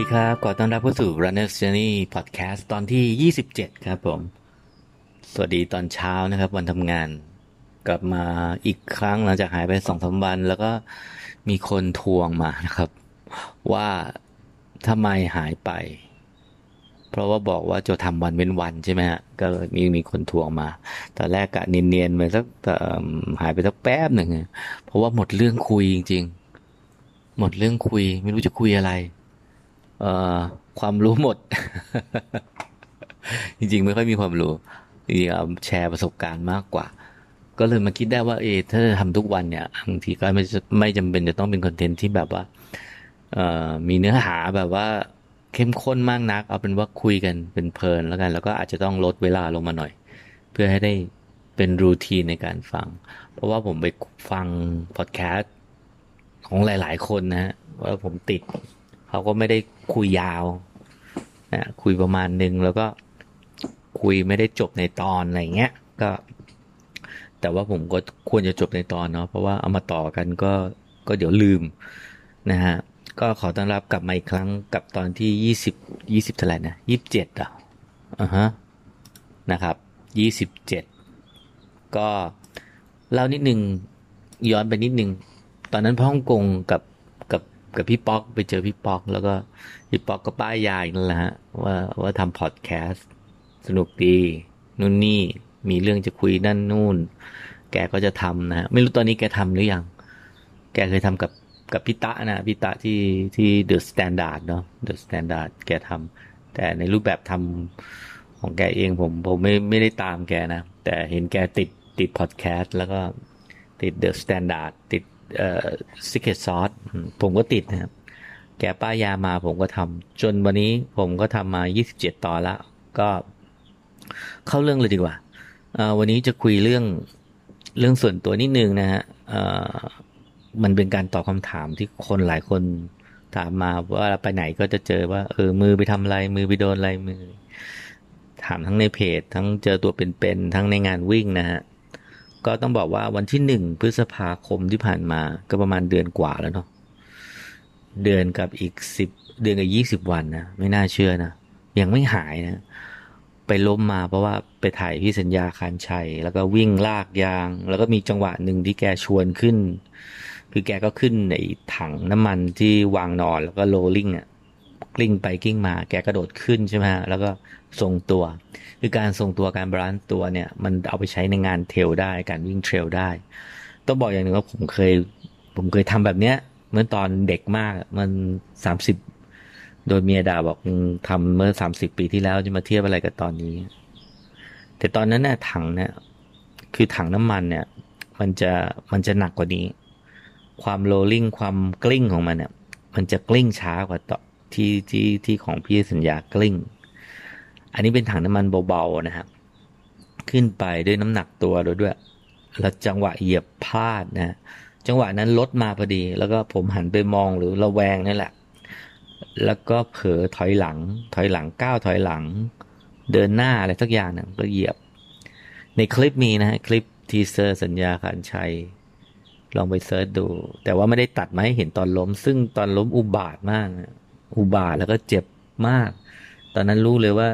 ดีครับ ขอต้อนรับเข้าสู่ Runner's Journey Podcast ตอนที่ 27 ครับผม สวัสดีตอนเช้านะครับ วันทำงาน กลับมาอีกครั้งหลังจากหายไปสองสาวัน แล้วก็มีคนทวงมานะครับ ว่าทำไมหายไป เพราะว่าบอกว่าจะทำวันเว้นวันใช่ไหมฮะ ก็มีมีคนทวงมา ตอนแรกกะเนียนๆไปสักหายไปสักแป๊บหนึ่งเพราะว่าหมดเรื่องคุยจริง ๆ หมดเรื่องคุย ไม่รู้จะคุยอะไร ความรู้หมด จริงๆ ไม่ค่อยมีความรู้จริงๆแชร์ประสบการณ์มากกว่า ก็เลยมาคิดได้ว่าเออถ้าทำทุกวันเนี่ยบางทีก็ไม่ไม่จำเป็นจะต้องเป็นคอนเทนต์ที่แบบว่าเอมีเนื้อหาแบบว่าเข้มข้นมากนัก เอาเป็นว่าคุยกันเป็นเพลินแล้วกัน แล้วก็อาจจะต้องลดเวลาลงมาหน่อย เพื่อให้ได้เป็นรูทีนในการฟัง เพราะว่าผมไปฟังพอดแคสต์ของหลาย ๆ คนนะฮะว่าผมติด เขาก็ไม่ได้คุยยาวนะคุยประมาณหนึ่งแล้วก็คุยไม่ได้จบในตอนอะไรเงี้ยก็ แต่ว่าผมก็ควรจะจบในตอนเนาะเพราะว่าเอามาต่อกันก็ก็เดี๋ยวลืมนะฮะก็ขอต้อนรับกลับมาอีกครั้งกับตอนที่ยี่สิบยี่สิบเท่าไหร่นะยี่สิบเจ็ดอะอ่าฮะนะครับยี่สิบเจ็ดก็เล่านิดนึงย้อนไปนิดนึง ตอนนั้นพ่อฮ่องกงกับ กับพี่ป๊อกไปเจอพี่ป๊อก แล้วก็พี่ป๊อกก็ป้ายยาอีกนั่นแหละฮะว่าว่าทำพอดแคสต์สนุกดีนู่นนี่มีเรื่องจะคุยนั่นนู่น แกก็จะทำนะไม่รู้ตอนนี้แกทำหรือยัง แกเคยทำกับกับพี่ตะนะพี่ตะที่ที่ The Standard เนาะ The Standard แกทำแต่ในรูปแบบทำของแกเองผมผมไม่ไม่ได้ตามแกนะ แต่เห็นแกติดติดพอดแคสต์แล้วก็ติด The Standard ติด เอ่อ Secret Sauce ผมก็ติดนะครับ แกป้ายามาผมก็ทำจนวันนี้ผมก็ทำมา 27 ตอนแล้วก็เข้าเรื่องเลยดีกว่า วันนี้จะคุยเรื่องเรื่องส่วนตัวนิดนึงนะฮะมันเป็นการตอบคำถามที่คนหลายคนถามมาว่าไปไหนก็จะเจอว่า เออมือไปทำอะไร มือไปโดนอะไรมือ ถามทั้งในเพจ ทั้งเจอตัวเป็นๆทั้งในงานวิ่งนะฮะ ก็ต้องบอกว่าวันที่หนึ่งพฤษภาคมที่ผ่านมาก็ประมาณเดือนกว่าแล้วเนาะเดือนกับอีกสิบเดือนกับยี่สิบวันนะไม่น่าเชื่อนะยังไม่หายนะไปล้มมาเพราะว่าไปถ่ายพี่สัญญาคารชัย แล้วก็วิ่งลากยาง แล้วก็มีจังหวะหนึ่งที่แกชวนขึ้น คือแกก็ขึ้นในถังน้ำมันที่วางนอนแล้วก็ rolling อะ กลิ้งไปกลิ้งมา แกกระโดดขึ้นใช่ไหมฮะแล้วก็ทรงตัว คือการทรงตัวการ balance ตัวเนี่ย มันเอาไปใช้ในงาน trail ได้ การวิ่ง trail ได้ ต้องบอกอย่างหนึ่งว่าผมเคย ผมเคยทำแบบเนี้ย เมื่อตอนเด็กมากมันสามสิบโดยเมียด่าบอกทำเมื่อสามสิบปีที่แล้วจะมาเทียบอะไรกับตอนนี้ แต่ตอนนั้นเนี่ยถังเนี่ยคือถังน้ำมันเนี่ย มันจะมันจะหนักกว่านี้ ความโรลลิ่งความกลิ้งของมันเนี่ย มันจะกลิ้งช้ากว่าต่อ ที่ที่ที่ของพี่สัญญากลิ้ง อันนี้เป็นถังน้ำมันเบาๆนะครับ ขึ้นไปด้วยน้ำหนักตัวโดยด้วย แล้วจังหวะเหยียบพลาดนะจังหวะนั้นรถมาพอดี แล้วก็ผมหันไปมองหรือระแวงนั่นแหละ แล้วก็เผลอถอยหลัง ถอยหลังก้าวถอยหลัง เดินหน้าอะไรสักอย่างนึงก็เหยียบ ในคลิปมีนะคลิป teaser สัญญาขันชัยลองไป search ดู แต่ว่าไม่ได้ตัดมาให้เห็นตอนล้ม ซึ่งตอนล้มอุบาทว์มาก อุบาทว์แล้วก็เจ็บมาก ตอนนั้นรู้เลยว่า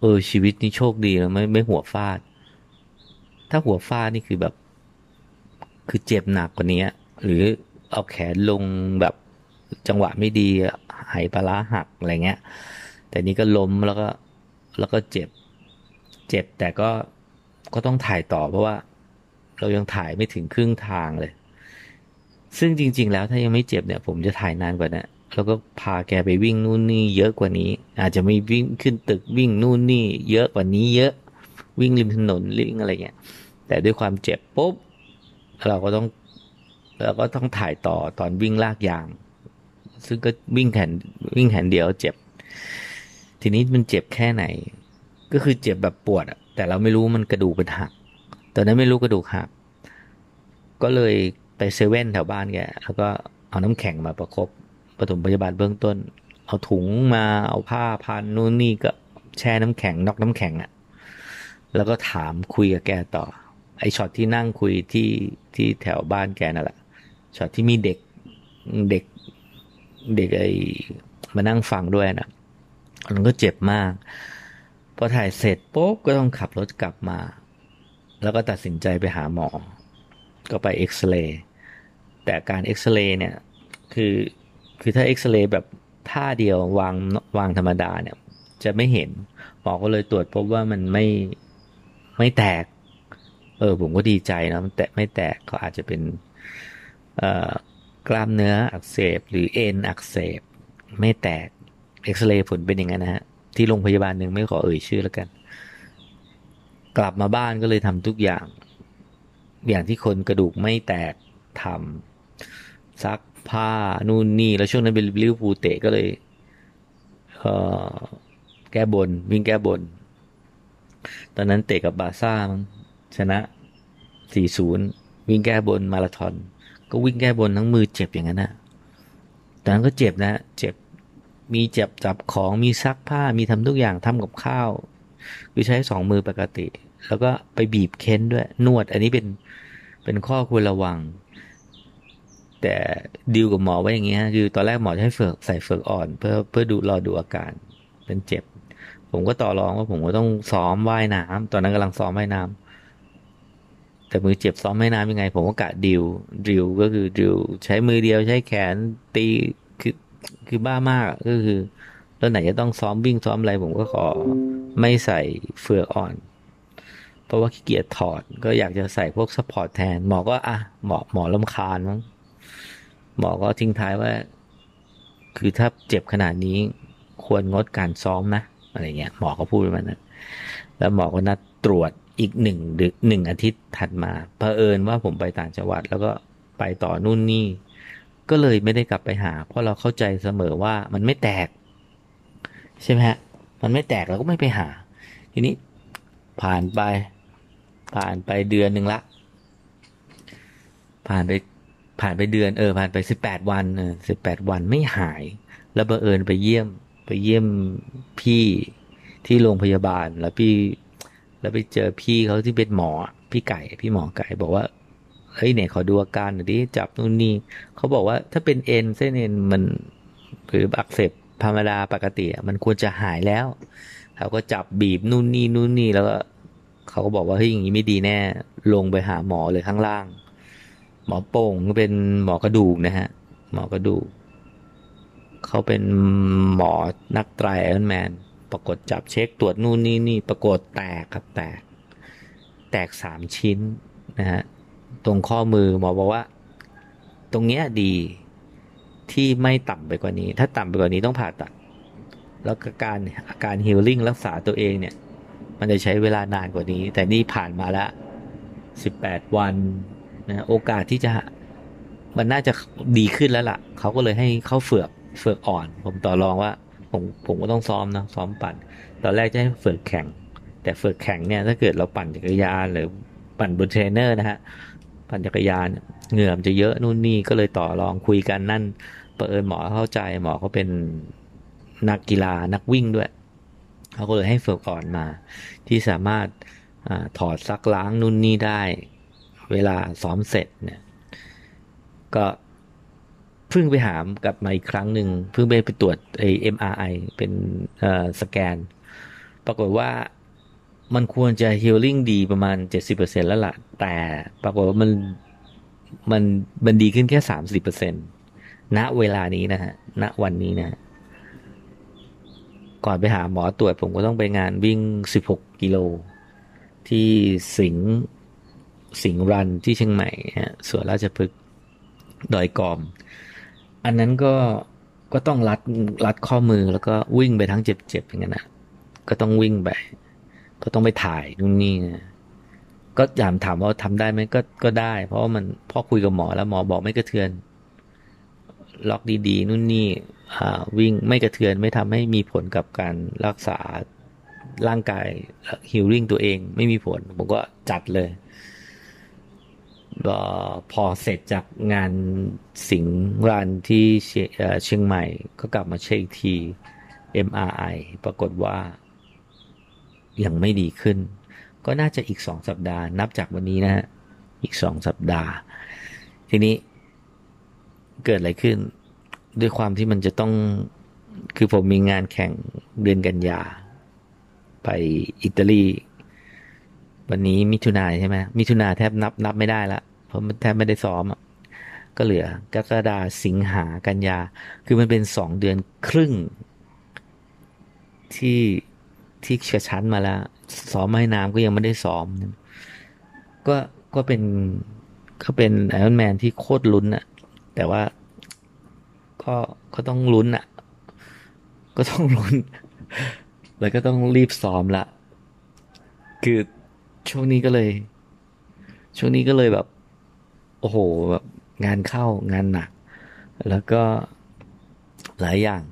เออชีวิตนี้โชคดีนะไม่ไม่หัวฟาด ถ้าหัวฟาดนี่คือแบบ คือเจ็บหนักกว่านี้หรือเอาแขนลงแบบจังหวะไม่ดีหายปลาหักอะไรเงี้ย แต่นี้ก็ล้มแล้วก็แล้วก็เจ็บ เจ็บแต่ก็ก็ต้องถ่ายต่อเพราะว่า เรายังถ่ายไม่ถึงครึ่งทางเลย ซึ่งจริง ๆ แล้วถ้ายังไม่เจ็บเนี่ย ผมจะถ่ายนานกว่านะ แล้วก็พาแกไปวิ่งนู่นนี่เยอะกว่านี้ อาจจะไม่วิ่งขึ้นตึกวิ่งนู่นนี่ เยอะกว่านี้เยอะ วิ่งริมถนนวิ่งอะไรเงี้ย แต่ด้วยความเจ็บปุ๊บเราก็ต้องเราก็ต้องถ่ายต่อตอนวิ่งลากยาง ซึ่งก็วิ่งแขนวิ่งแขนเดียวเจ็บ ทีนี้มันเจ็บแค่ไหน ก็คือเจ็บแบบปวดอะแต่เราไม่รู้มันกระดูกเป็นหักตอนนั้นไม่รู้กระดูกหักก็เลยไปเซเว่นแถวบ้านแกแล้วก็เอาน้ำแข็งมาประครบ ปฐมพยาบาลเบื้องต้น เอาถุงมาเอาผ้าพันนู่นนี่ก็แช่น้ำแข็งนอกน้ำแข็งอะ่ะ แล้วก็ถามคุยกับแกต่อ ไอช็อตที่นั่งคุยที่ที่แถวบ้านแกนั่นแหละช็อตที่มีเด็กเด็กเด็กไอมานั่งฟังด้วยนะมันก็เจ็บมากพอถ่ายเสร็จปุ๊บก็ต้องขับรถกลับมา แล้วก็ตัดสินใจไปหาหมอ ก็ไปเอ็กซเรย์แต่การเอ็กซเรย์เนี่ย คือ คือถ้าเอ็กซเรย์แบบท่าเดียววางวางธรรมดาเนี่ย จะไม่เห็นหมอก็เลยตรวจพบว่ามันไม่ไม่แตก เออ ผมก็ดีใจนะมันแตะไม่แตกก็อาจจะเป็นกล้ามเนื้ออักเสบ หรือเอ็นอักเสบ ไม่แตกเอ็กซเรย์ผลเป็นอย่างนั้นนะฮะ ที่โรงพยาบาลหนึ่งไม่ขอเอ่ยชื่อแล้วกัน กลับมาบ้านก็เลยทำทุกอย่าง อย่างที่คนกระดูกไม่แตกทำซัก ผ้านู่นนี่ แล้วช่วงนั้นเป็นลิเวอร์พูลเตะก็เลยเออแก้บน วิ่งแก้บน ตอนนั้นเตะกับบาซ่ามั้งชนะ 4-0 วิ่งแก้บนมาราธอน ก็วิ่งแก้บนทั้งมือเจ็บอย่างนั้นนะตอนนั้นก็เจ็บนะ เจ็บมีเจ็บจับของมีซักผ้ามีทำทุกอย่างทำกับข้าว คือใช้สองมือปกติ แล้วก็ไปบีบเค้นด้วยนวด อันนี้เป็นเป็นข้อควรระวัง แต่ดีลกับหมอไว้อย่างเงี้ยคือตอนแรกหมอจะให้เฟือกใส่เฟือกอ่อน เพื่อเพื่อดูรอดูอาการเป็นเจ็บ ผมก็ต่อรองว่าผมก็ต้องซ้อมว่ายน้ำตอนนั้นกำลังซ้อมว่ายน้ำแต่มือเจ็บซ้อมไม่นานยังไง ผมก็กะดิวดิวก็คือดิวใช้มือเดียวใช้แขนตีคือคือบ้ามากก็คือแล้วไหนจะต้องซ้อมวิ่งซ้อมอะไรผมก็ขอไม่ใส่เฝือกอ่อน เพราะว่าขี้เกียจถอดก็อยากจะใส่พวก support แทน หมอก็อะหมอหมอรำคาญมั้ง หมอก็ทิ้งท้ายว่า คือถ้าเจ็บขนาดนี้ควรงดการซ้อมนะอะไรเงี้ยหมอก็พูดประมาณนั้นแล้วหมอก็นัดตรวจอีกหนึ่งหรือหนึ่งอาทิตย์ถัดมาเผอิญว่าผมไปต่างจังหวัด แล้วก็ไปต่อนู่นนี่ ก็เลยไม่ได้กลับไปหา เพราะเราเข้าใจเสมอว่ามันไม่แตก ใช่ไหมฮะ มันไม่แตกเราก็ไม่ไปหา ทีนี้ผ่านไป ผ่านไปเดือนหนึ่งละ ผ่านไป ผ่านไปเดือนเออผ่านไปสิบแปดวันสิบแปดวันไม่หาย แล้วบังเอิญไปเยี่ยมไปเยี่ยมพี่ที่โรงพยาบาลแล้วพี่ แล้วไปเจอพี่เขาที่เป็นหมอพี่ไก่ พี่หมอไก่บอกว่าเฮ้ยเนี่ยขอดูอาการหน่อยดิจับนู่นนี่เขาบอกว่าถ้าเป็นเอ็นเส้นเอ็นมันหรืออักเสบธรรมดาปกติมันควรจะหายแล้วเขาก็จับบีบนู่นนี่นู่นนี่แล้วก็เขาก็บอกว่าเฮ้ยอย่างนี้ไม่ดีแน่ ลงไปหาหมอเลยข้างล่าง หมอโป่งก็เป็นหมอกระดูกนะฮะ หมอกระดูก เขาเป็นหมอนักไตรแอนแมน ปรากฏจับเช็คตรวจนู่นนี่นี่ ปรากฏแตกครับแตก แตกสามชิ้นนะฮะ ตรงข้อมือหมอบอกว่า ตรงเนี้ยดีที่ไม่ต่ำไปกว่านี้ ถ้าต่ำไปกว่านี้ต้องผ่าตัด แล้วก็การอาการฮิลลิ่งรักษาตัวเองเนี่ย มันจะใช้เวลานานกว่านี้ แต่นี่ผ่านมาแล้วสิบแปดวัน นะโอกาสที่จะมันน่าจะดีขึ้นแล้วละ่ะ เขาก็เลยให้เข้าเฟือกเฟือกอ่อน ผมต่อรองว่า ผมผมก็ต้องซ้อมนะซ้อมปั่น ตอนแรกจะให้ฝึกแข่งแต่ฝึกแข่งเนี่ย ถ้าเกิดเราปั่นจักรยานหรือปั่นบนเทรนเนอร์นะฮะปั่นจักรยานเหงื่อมันจะเยอะนู่นนี่ก็เลยต่อรองคุยกันนั่นเปิดหมอเข้าใจหมอเขาเป็นนักกีฬานักวิ่งด้วยเขาก็เลยให้เฝือกอ่อนมา ที่สามารถอถอดซักล้างนู่นนี่ได้ เวลาซ้อมเสร็จเนี่ยก็เพิ่งไปหาหมอกลับมาอีกครั้งหนึ่งเพิ่งไปไปตรวจไอ MRI เป็นเอ่อสแกน ปรากฏว่ามันควรจะฮิลลิ่งดีประมาณเจ็ดสิบเปอร์เซ็นแล้วละ่ะ แต่ปรากฏว่ามันมันมันดีขึ้นแค่สามสิบเปอร์เซ็นตณเวลานี้นะฮะณวันนี้นะ ก่อนไปหาหมอตรวจผมก็ต้องไปงานวิ่งสิบหกกิโล ที่สิง สิงรันที่เชียงใหม่ฮะสวนราชพฤกษ์ดอยกอม อันนั้นก็ก็ต้องรัดรัดข้อมือแล้วก็วิ่งไปทั้งเจ็บๆอย่างนั้นนะก็ต้องวิ่งไป ก็ต้องไปถ่ายนู่นนี่นะก็ยามถามว่าทำได้ไหมก็ก็ได้ เพราะมันพ่อคุยกับหมอแล้วหมอบอกไม่กระเทือน ล็อกดีๆนู่นนี่วิ่งไม่กระเทือนไม่ทำให้มีผลกับการรักษาร่างกายฮิลลิ่งตัวเองไม่มีผล ผมก็จัดเลย พอเสร็จจากงานสิงรันที่เชียงใหม่ ก็กลับมาเช็คที MRI ปรากฏว่า ยังไม่ดีขึ้น ก็น่าจะอีกสองสัปดาห์ นับจากวันนี้นะฮะ อีกสองสัปดาห์ ทีนี้เกิดอะไรขึ้น ด้วยความที่มันจะต้องคือผมมีงานแข่งเดือนกันยา ไปอิตาลี วันนี้มิถุนาใช่ไหมมิถุนาแทบนับนับไม่ได้ละ เพราะมันแทบไม่ได้ซ้อมอะก็เหลือกรกฎาสิงหากันยา คือมันเป็นสองเดือนครึ่ง ที่ที่กระชั้นมาแล้วซ้อมให้น้ำก็ยังไม่ได้ซ้อม ก็ก็เป็นก็เป็นไอรอนแมนที่โคตรลุ้นอะแต่ว่าก็ก็ต้องลุ้นอะก็ต้องลุ้น แล้วก็ต้องรีบซ้อมละ คือช่วงนี้ก็เลย ช่วงนี้ก็เลยแบบ โอ้โหแบบงานเข้างานหนัก แล้วก็หลายอย่าง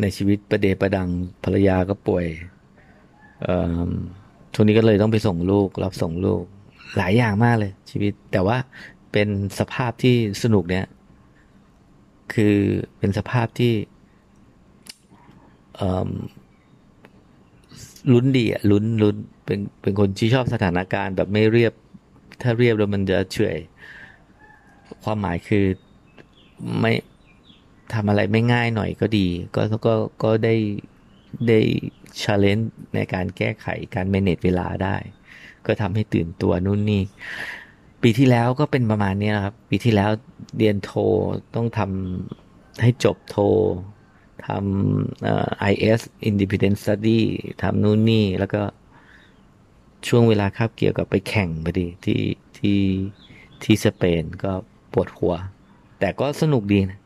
ในชีวิตประเดประดังภรรยาก็ป่วยช่วงนี้ก็เลยต้องไปส่งลูก รับส่งลูก หลายอย่างมากเลย ชีวิต แต่ว่าเป็นสภาพที่สนุกเนี่ย คือเป็นสภาพที่ลุ้นดีอะลุ้นลุ้นเป็นเป็นคนที่ชอบสถานการณ์แบบไม่เรียบ ถ้าเรียบแล้วมันจะเฉย ความหมายคือไม่ทำอะไรไม่ง่ายหน่อยก็ดี ก็ก็ก็ได้ได้ชาเลนจ์ในการแก้ไขการเมเนจเวลาได้ ก็ทำให้ตื่นตัวนู่นนี่ ปีที่แล้วก็เป็นประมาณนี้นะครับ ปีที่แล้วเรียนโทต้องทำให้จบโททำ IS Independent Study ทำนู่นนี่ แล้วก็ช่วงเวลาคาบเกี่ยวกับไปแข่งพอดีที่ที่ที่สเปนก็ ปวดหัว แต่ก็สนุกดีนะ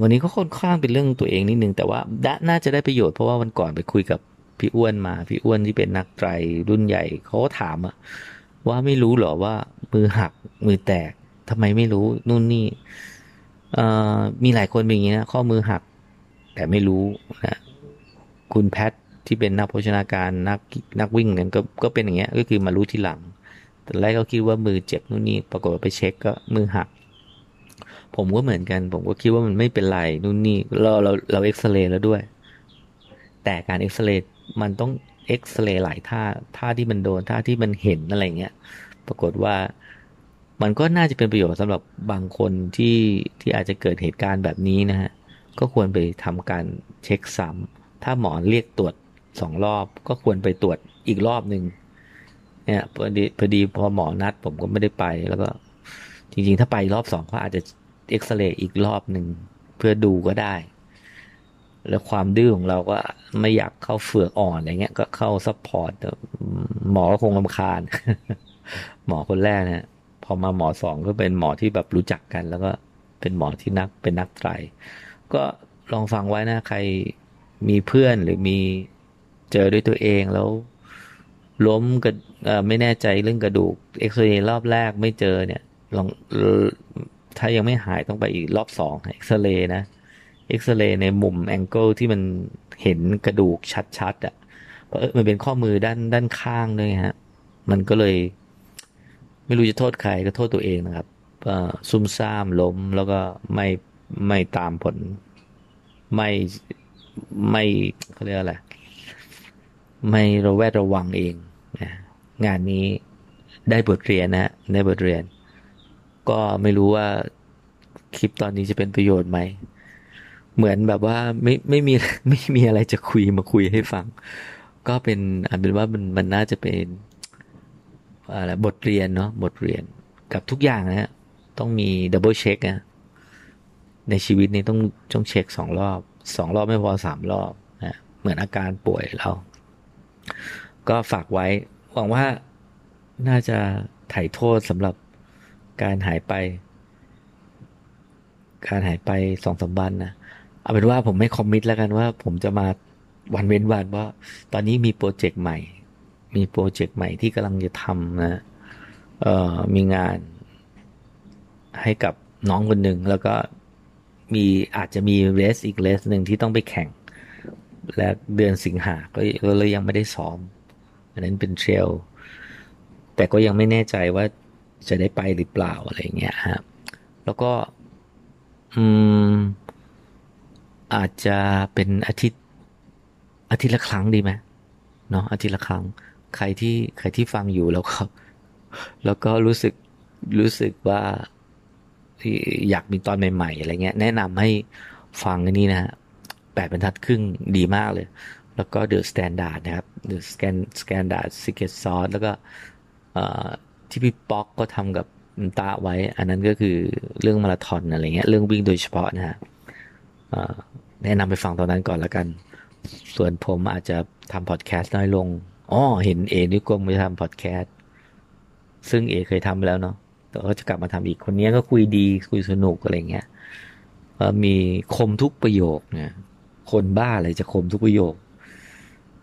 วันนี้ก็ค่อนข้างเป็นเรื่องตัวเองนิดนึง แต่ว่าน่าจะได้ประโยชน์เพราะว่าวันก่อนไปคุยกับพี่อ้วนมา พี่อ้วนที่เป็นนักไตรรุ่นใหญ่เขาก็ถามอะว่าไม่รู้หรอว่ามือหักมือแตกทำไมไม่รู้นู่นนี่มีหลายคนเป็นอย่างนี้นะข้อมือหัก แต่ไม่รู้นะคุณแพทที่เป็นนักโภชนาการนักนักวิ่งเนี่ยก็ก็เป็นอย่างเงี้ย ก็คือมารู้ทีหลัง แต่แรกก็คิดว่ามือเจ็บนู่นนี่ปรากฏไปเช็คก็มือหัก ผมก็เหมือนกัน ผมก็คิดว่ามันไม่เป็นไรนู่นนี่เราเราเราเอ็กซเรย์แล้วด้วย แต่การเอ็กซเรย์มันต้องเอ็กซเรย์หลายท่าท่าที่มันโดนท่าที่มันเห็นอะไรเงี้ย ปรากฏว่ามันก็น่าจะเป็นประโยชน์สำหรับบางคนที่ที่อาจจะเกิดเหตุการณ์แบบนี้นะฮะ ก็ควรไปทำการเช็คซ้ำถ้าหมอเรียกตรวจสองรอบ ก็ควรไปตรวจอีกรอบหนึ่ง เนี่ยพอดีพอดีพอหมอนัดผมก็ไม่ได้ไป แล้วก็ จริง ๆ ถ้าไปรอบสองก็อาจจะเอ็กซเรย์อีกรอบหนึ่งเพื่อดูก็ได้ แล้วความดื้อของเราก็ไม่อยากเข้าเฝือกอ่อนอะไรเงี้ย ก็เข้า support หมอก็คงรำคาญ หมอคนแรกเนี่ยพอมาหมอสองก็เป็นหมอที่แบบรู้จักกัน แล้วก็เป็นหมอที่นักเป็นนักไตรก็ลองฟังไว้นะ ใครมีเพื่อนหรือมีเจอด้วยตัวเองแล้ว ล้มกระไม่แน่ใจเรื่องกระดูกเอ็กซเรย์รอบแรกไม่เจอเนี่ยลองถ้ายังไม่หายต้องไปอีกรอบสองเอ็กซเรย์นะเอ็กซเรย์ในมุมแองเกิลที่มันเห็นกระดูกชัดๆอะ่ะเพราะมันเป็นข้อมือด้านด้านข้างด้วยฮะ มันก็เลย ไม่รู้จะโทษใครก็โทษตัวเองนะครับซุ่มซ่ามล้มแล้วก็ไม่ไม่ตามผล ไม่ไม่เขาเรียกอะไร ไม่ระแวดระวังเองนะงานนี้ได้บทเรียนนะได้บทเรียน ก็ไม่รู้ว่าคลิปตอนนี้จะเป็นประโยชน์ไหม เหมือนแบบว่าไม่ไม่มีไม่มีอะไรจะคุยมาคุยให้ฟัง ก็เป็นอันเป็นว่ามันมันน่าจะเป็นอะไรบทเรียนเนาะบทเรียนกับทุกอย่างนะฮะต้องมี double check นะในชีวิตนี้ต้องต้องเช็คสองรอบสองรอบไม่พอสามรอบนะเหมือนอาการป่วยเรา ก็ฝากไว้ หวังว่าน่าจะถ่ายโทษสำหรับการหายไป การหายไปสองสามวันนะเอาเป็นว่าผมไม่คอมมิตแล้วกันว่า ผมจะมาวันเว้นวันว่า ตอนนี้มีโปรเจกต์ใหม่ มีโปรเจกต์ใหม่ที่กำลังจะทำนะเอ่อมีงานให้กับน้องคนหนึ่งแล้วก็มีอาจจะมีเรสอีกเรสหนึ่งที่ต้องไปแข่ง และเดือนสิงหาก็เลยยังไม่ได้ซ้อม อันนั้นเป็นเทรลแต่ก็ยังไม่แน่ใจว่าจะได้ไปหรือเปล่าอะไรเงี้ยครับแล้วก็อืมอาจจะเป็นอาทิตย์อาทิตย์ละครั้งดีไหมเนาะอาทิตย์ละครั้ง ใครที่ใครที่ฟังอยู่แล้วก็แล้วก็รู้สึกรู้สึกว่าอยากมีตอนใหม่ ๆ อะไรเงี้ย แนะนำให้ฟังอันนี้นะ ฮะแปดบรรทัดครึ่งดีมากเลย แล้วก็ The Standard นะครับ The Scan Standard Secret Sauce แล้วก็ที่พี่ป๊อกก็ทำกับตาไว้ อันนั้นก็คือเรื่องมาราธอนอะไรเงี้ย เรื่องวิ่งโดยเฉพาะนะฮะแนะนำไปฟังตอนนั้นก่อนแล้วกัน ส่วนผมอาจจะทำพอดแคสต์น้อยลง อ๋อ เห็นเอนิกงไปทำพอดแคสต์ ซึ่งเอเคยทำแล้วเนาะ แต่ก็จะกลับมาทำอีก คนนี้ก็คุยดี คุยสนุกอะไรเงี้ยมีคมทุกประโยคเนี่ย คนบ้าอะไรจะคมทุกประโยค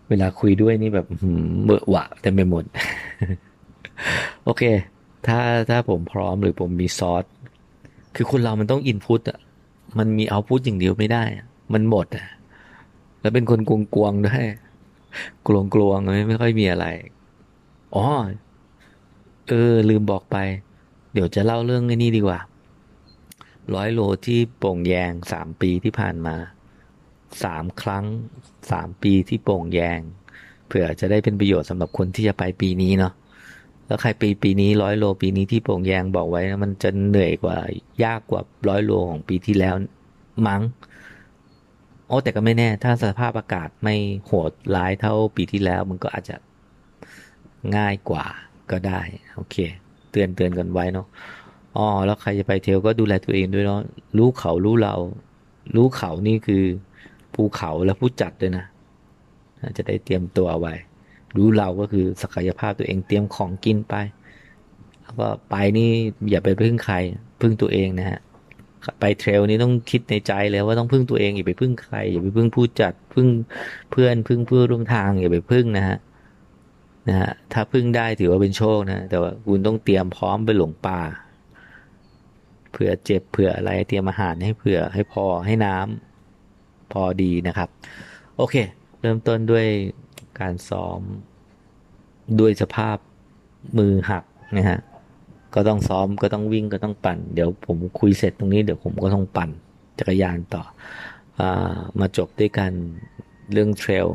เวลาคุยด้วยนี่แบบเบื่อหวะเต็มไปหมด โอเค ถ้าถ้าผมพร้อมหรือผมมีซอสคือคนเรามันต้องอินพุตอะ มันมีเอาพุตอย่างเดียวไม่ได้ มันหมดอะ แล้วเป็นคนกวงกวงด้วยกลวงกลวงไม่ไม่ค่อยมีอะไร อ๋อ เออ ลืมบอกไป เดี๋ยวจะเล่าเรื่องนี้ดีกว่า ร้อยโลที่โป่งแยงสามปีที่ผ่านมา สามครั้งสามปีที่โป่งแยง เผื่อจะได้เป็นประโยชน์สำหรับคนที่จะไปปีนี้เนาะแล้วใครปีปีนี้ร้อยโลปีนี้ที่โป่งแยงบอกไว้มันจะเหนื่อยกว่ายากกว่าร้อยโลของปีที่แล้วมั้งโอ้แต่ก็ไม่แน่ ถ้าสภาพอากาศไม่โหดร้ายเท่าปีที่แล้ว มันก็อาจจะง่ายกว่าก็ได้ โอเค เตือนเตือนกันไว้เนาะอ๋อแล้วใครจะไปเที่ยวก็ดูแลตัวเองด้วยเนาะรู้เขารู้เรา รู้เขานี่คือ ภูเขาและผู้จัดด้วยนะจะได้เตรียมตัวไว้ รู้เราก็คือศักยภาพตัวเองเตรียมของกินไป แล้วก็ไปนี่อย่าไปพึ่งใคร พึ่งตัวเองนะฮะไปเทรลนี้ต้องคิดในใจเลยว่าต้องพึ่งตัวเองอย่าไปพึ่งใคร อย่าไปพึ่งผู้จัดพึ่งเพื่อนพึ่งเพื่อนร่วมทาง อย่าไปพึ่งนะฮะนะฮะถ้าพึ่งได้ถือว่าเป็นโชคนะ แต่ว่าคุณต้องเตรียมพร้อมไปหลงป่าเผื่อเจ็บเผื่ออะไรเตรียมอาหารให้เผื่อให้พอให้น้ำ พอดีนะครับ โอเค เริ่มต้นด้วยการซ้อมด้วยสภาพมือหักนะฮะก็ต้องซ้อมก็ต้องวิ่งก็ต้องปั่น เดี๋ยวผมคุยเสร็จตรงนี้เดี๋ยวผมก็ต้องปั่นจักรยานต่ออมาจบด้วยกันเรื่องเทรล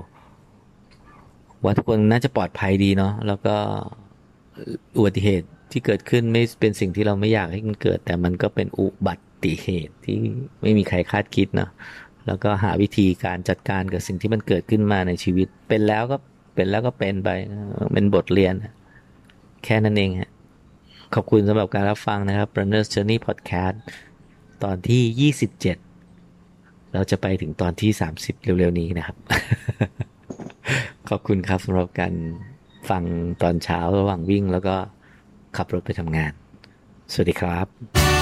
ว่าทุกคนน่าจะปลอดภัยดีเนาะแล้วก็อุบัติเหตุที่เกิดขึ้นไม่เป็นสิ่งที่เราไม่อยากให้มันเกิด แต่มันก็เป็นอุบัติเหตุที่ไม่มีใครคาดคิดเนาะ แล้วก็หาวิธีการจัดการกับสิ่งที่มันเกิดขึ้นมาในชีวิต เป็นแล้วก็เป็นแล้วก็เป็นไปเป็นบทเรียน แค่นั้นเองฮะขอบคุณสำหรับการรับฟังนะครับ Runner's Journey Podcast ตอนที่ 27 เราจะไปถึงตอนที่ 30 เร็วๆ นี้นะครับ ขอบคุณครับสำหรับการฟังตอนเช้าระหว่างวิ่งแล้วก็ขับรถไปทำงาน สวัสดีครับ